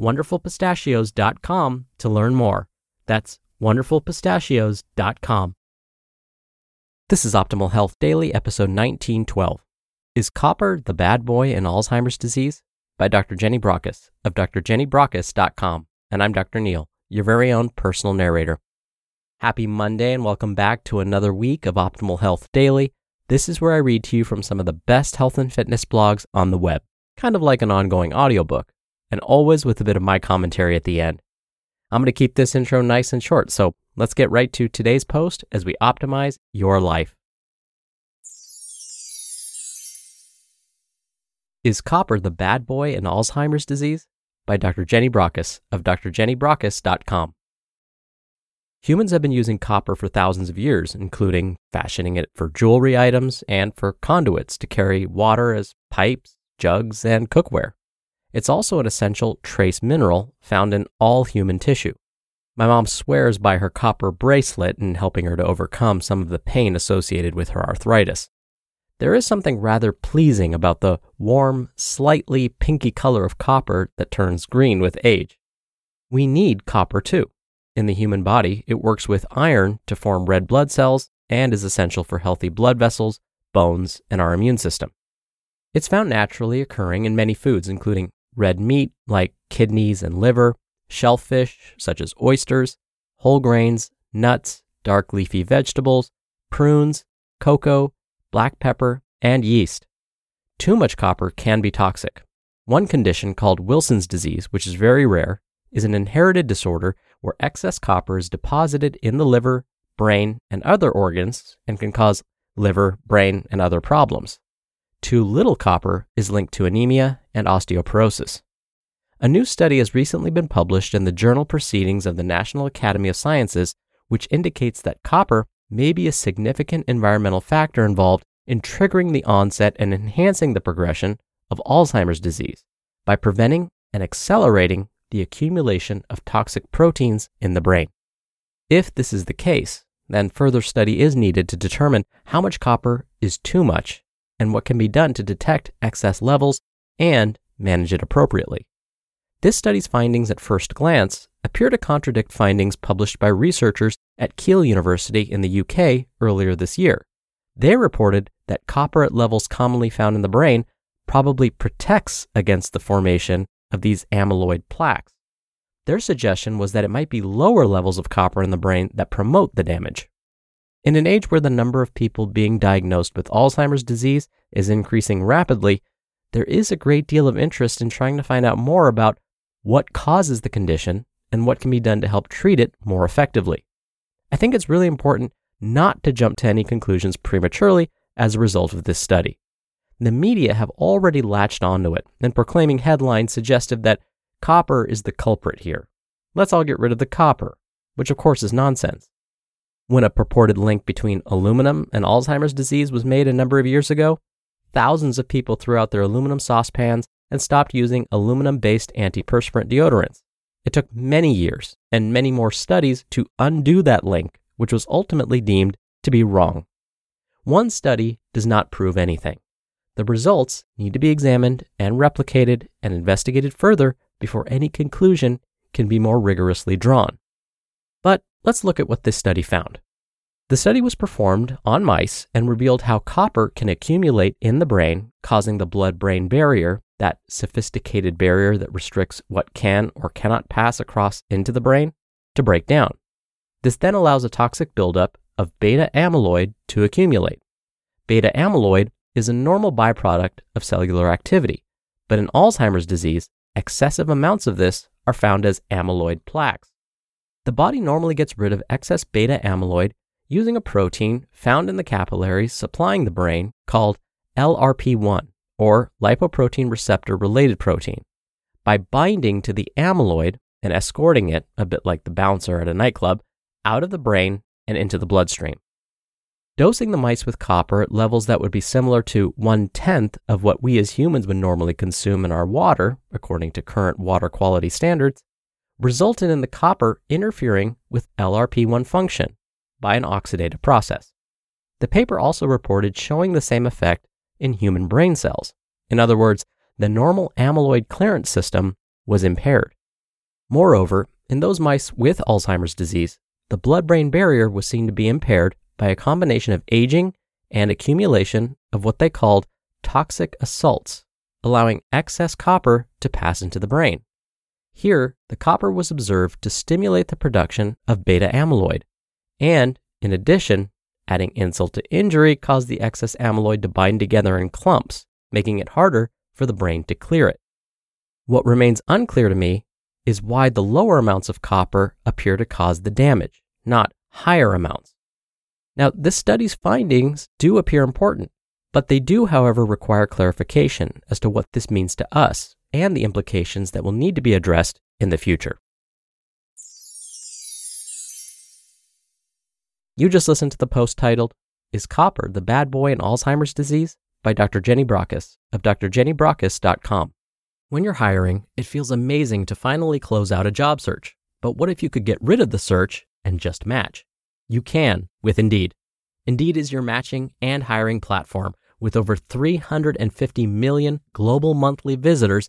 wonderfulpistachios.com to learn more. That's wonderfulpistachios.com. This is Optimal Health Daily, episode 1912. Is copper the bad boy in Alzheimer's disease? By Dr. Jenny Brockis of drjennybrockis.com. And I'm Dr. Neal, your very own personal narrator. Happy Monday and welcome back to another week of Optimal Health Daily. This is where I read to you from some of the best health and fitness blogs on the web, kind of like an ongoing audiobook and always with a bit of my commentary at the end. I'm going to keep this intro nice and short, so let's get right to today's post as we optimize your life. Is copper the bad boy in Alzheimer's disease? By Dr. Jenny Brockis of drjennybrockis.com. Humans have been using copper for thousands of years, including fashioning it for jewelry items and for conduits to carry water as pipes, jugs, and cookware. It's also an essential trace mineral found in all human tissue. My mom swears by her copper bracelet in helping her to overcome some of the pain associated with her arthritis. There is something rather pleasing about the warm, slightly pinky color of copper that turns green with age. We need copper too. In the human body, it works with iron to form red blood cells and is essential for healthy blood vessels, bones, and our immune system. It's found naturally occurring in many foods, including red meat like kidneys and liver, shellfish such as oysters, whole grains, nuts, dark leafy vegetables, prunes, cocoa, black pepper, and yeast. Too much copper can be toxic. One condition called Wilson's disease, which is very rare, is an inherited disorder where excess copper is deposited in the liver, brain, and other organs and can cause liver, brain, and other problems. Too little copper is linked to anemia and osteoporosis. A new study has recently been published in the journal Proceedings of the National Academy of Sciences, which indicates that copper may be a significant environmental factor involved in triggering the onset and enhancing the progression of Alzheimer's disease by preventing and accelerating the accumulation of toxic proteins in the brain. If this is the case, then further study is needed to determine how much copper is too much and what can be done to detect excess levels and manage it appropriately. This study's findings at first glance appear to contradict findings published by researchers at Keele University in the UK earlier this year. They reported that copper at levels commonly found in the brain probably protects against the formation of these amyloid plaques. Their suggestion was that it might be lower levels of copper in the brain that promote the damage. In an age where the number of people being diagnosed with Alzheimer's disease is increasing rapidly, there is a great deal of interest in trying to find out more about what causes the condition and what can be done to help treat it more effectively. I think it's really important not to jump to any conclusions prematurely as a result of this study. The media have already latched onto it and proclaiming headlines suggestive that copper is the culprit here. Let's all get rid of the copper, which of course is nonsense. When a purported link between aluminum and Alzheimer's disease was made a number of years ago, thousands of people threw out their aluminum saucepans and stopped using aluminum based antiperspirant deodorants. It took many years and many more studies to undo that link, which was ultimately deemed to be wrong. One study does not prove anything. The results need to be examined and replicated and investigated further before any conclusion can be more rigorously drawn. Let's look at what this study found. The study was performed on mice and revealed how copper can accumulate in the brain, causing the blood brain barrier, that sophisticated barrier that restricts what can or cannot pass across into the brain, to break down. This then allows a toxic buildup of beta amyloid to accumulate. Beta amyloid is a normal byproduct of cellular activity, but in Alzheimer's disease, excessive amounts of this are found as amyloid plaques. The body normally gets rid of excess beta amyloid using a protein found in the capillaries supplying the brain called LRP1 or lipoprotein receptor related protein. By binding to the amyloid and escorting it, a bit like the bouncer at a nightclub, out of the brain and into the bloodstream. Dosing the mice with copper at levels that would be similar to one tenth of what we as humans would normally consume in our water, according to current water quality standards, resulted in the copper interfering with LRP1 function by an oxidative process. The paper also reported showing the same effect in human brain cells. In other words, the normal amyloid clearance system was impaired. Moreover, in those mice with Alzheimer's disease, the blood brain barrier was seen to be impaired by a combination of aging and accumulation of what they called toxic assaults, allowing excess copper to pass into the brain. Here, the copper was observed to stimulate the production of beta amyloid, and, in addition, adding insult to injury caused the excess amyloid to bind together in clumps, making it harder for the brain to clear it. What remains unclear to me is why the lower amounts of copper appear to cause the damage not higher amounts. Now, this study's findings do appear important, but they do, however, require clarification as to what this means to us and the implications that will need to be addressed in the future. You just listened to the post titled, Is Copper the Bad Boy in Alzheimer's Disease? by Dr. Jenny Brockis of drjennybrockis.com. When you're hiring, it feels amazing to finally close out a job search. But what if you could get rid of the search and just match. You can with Indeed. Indeed is your matching and hiring platform with over 350 million global monthly visitors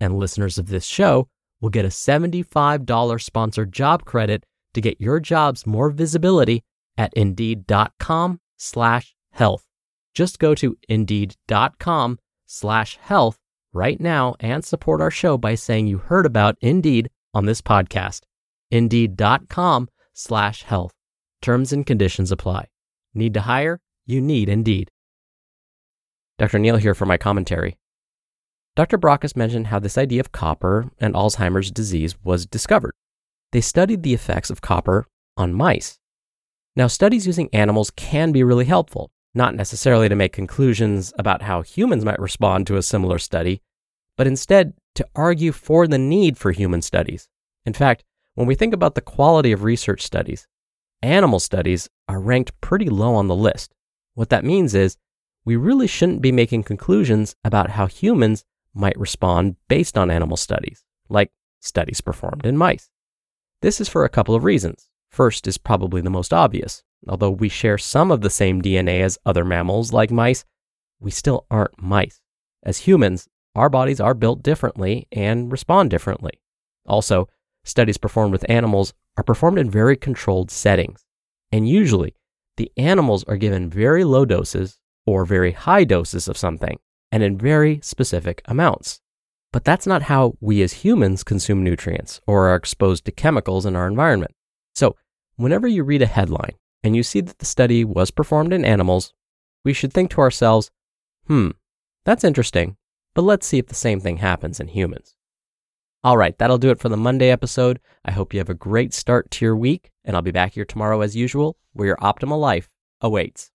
And listeners of this show will get a $75 sponsored job credit to get your jobs more visibility at indeed.com slash health. Just go to indeed.com slash health right now and support our show by saying you heard about Indeed on this podcast. Indeed.com slash health. Terms and conditions apply. Need to hire? You need Indeed. Dr. Neal here for my commentary. Dr. Brockis mentioned how this idea of copper and Alzheimer's disease was discovered. They studied the effects of copper on mice. Now, studies using animals can be really helpful, not necessarily to make conclusions about how humans might respond to a similar study, but instead to argue for the need for human studies. In fact, when we think about the quality of research studies, animal studies are ranked pretty low on the list. What that means is we really shouldn't be making conclusions about how humans might respond based on animal studies, like studies performed in mice. This is for a couple of reasons. First is probably the most obvious. Although we share some of the same DNA as other mammals like mice, we still aren't mice. As humans, our bodies are built differently and respond differently. Also, studies performed with animals are performed in very controlled settings. And usually, the animals are given very low doses or very high doses of something and in very specific amounts. But that's not how we as humans consume nutrients or are exposed to chemicals in our environment. So, whenever you read a headline and you see that the study was performed in animals, we should think to ourselves, hmm, that's interesting, but let's see if the same thing happens in humans. All right, that'll do it for the Monday episode. I hope you have a great start to your week, and I'll be back here tomorrow as usual, where your optimal life awaits.